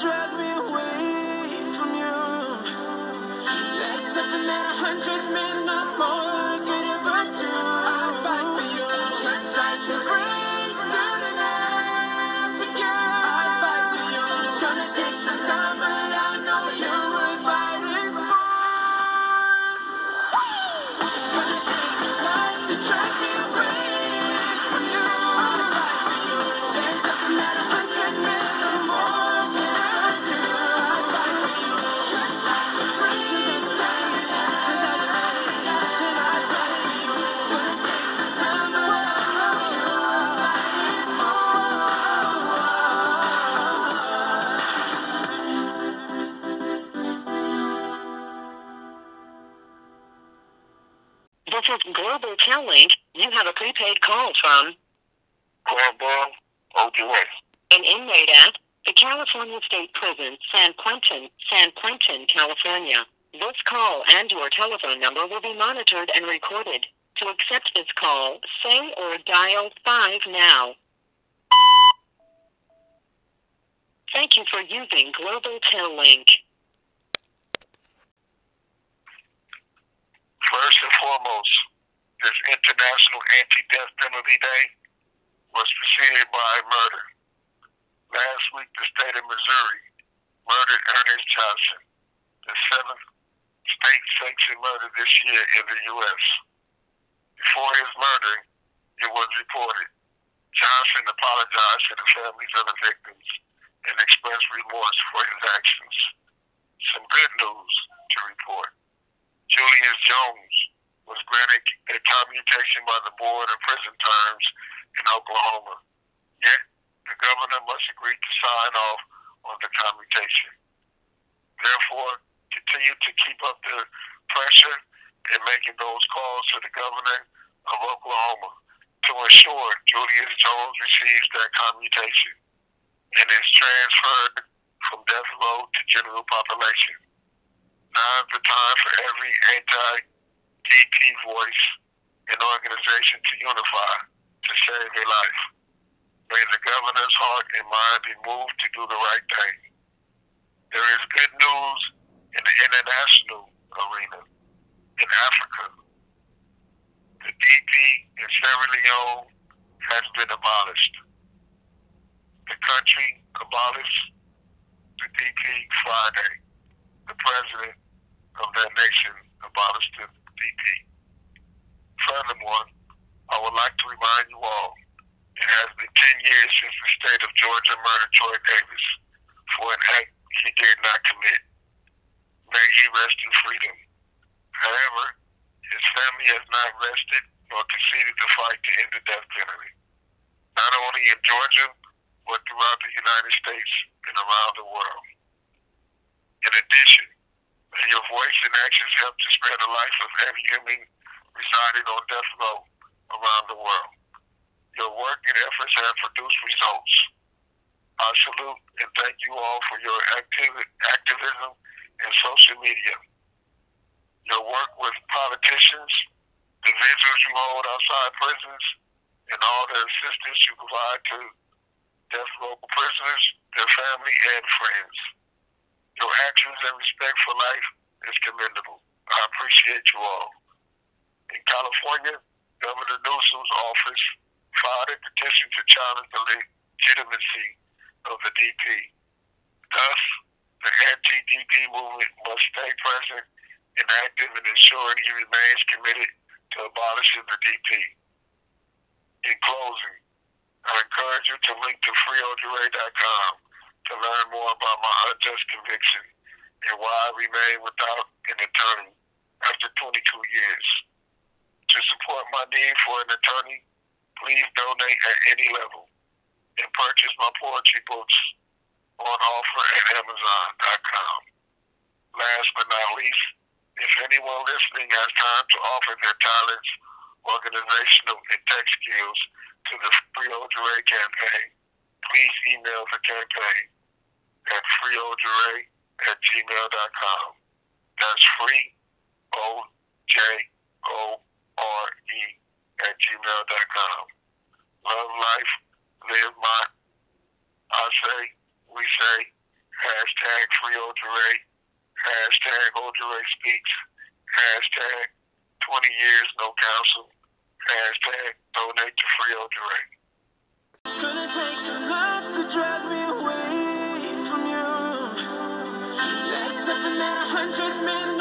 drag is Global Link. You have a prepaid call from ODA. an inmate at the California State Prison, San Quentin, San Quentin, California. This call and your telephone number will be monitored and recorded. To accept this call, say or dial 5 now. Thank you for using Global Link. First and foremost, this International Anti-Death Penalty Day was preceded by murder. Last week, the state of Missouri murdered Ernest Johnson, the seventh state-sanctioned murder this year in the U.S. Before his murder, it was reported Johnson apologized to the families of the victims and expressed remorse for his actions. Some good news to report. Julius Jones was granted a commutation by the Board of Prison Terms in Oklahoma. Yet, the governor must agree to sign off on the commutation. Therefore, continue to keep up the pressure in making those calls to the governor of Oklahoma to ensure Julius Jones receives that commutation and is transferred from death row to general population. Now is the time for every anti-DP voice and organization to unify to save a life. May the governor's heart and mind be moved to do the right thing. There is good news in the international arena, in Africa. The DP in Sierra Leone has been abolished. The country abolished the DP Friday the president of that nation abolished the DP. Furthermore, I would like to remind you all it has been 10 years since the state of Georgia murdered Troy Davis for an act he did not commit. May he rest in freedom. However, his family has not rested nor conceded the fight to end the death penalty. Not only in Georgia, but throughout the United States and around the world. In addition, may your voice and actions help to spare the life of every human residing on death row around the world. Your work and efforts have produced results. I salute and thank you all for your activ- activism and social media. Your work with politicians, the vigils you hold outside prisons, and all the assistance you provide to death row prisoners, their family, and friends. Your actions and respect for life is commendable. I appreciate you all. In California, Governor Newsom's office filed a petition to challenge the legitimacy of the DP. Thus, the anti-DP movement must stay present and active in ensuring he remains committed to abolishing the DP. In closing, I encourage you to link to freeojore.com to learn more about my unjust conviction and why I remain without an attorney after 22 years. To support my need for an attorney, please donate at any level and purchase my poetry books on offer at Amazon.com. Last but not least, if anyone listening has time to offer their talents, organizational, and tech skills to the Free Ojore campaign, please email the campaign at freeojore at gmail.com. That's free, O J O R E, at gmail.com. Love life, live my, I say, we say, Hashtag free Ray. Hashtag Ray speaks. Hashtag 20 years no counsel. Hashtag donate to free. It's gonna take a lot to drag me away Less than a hundred men more.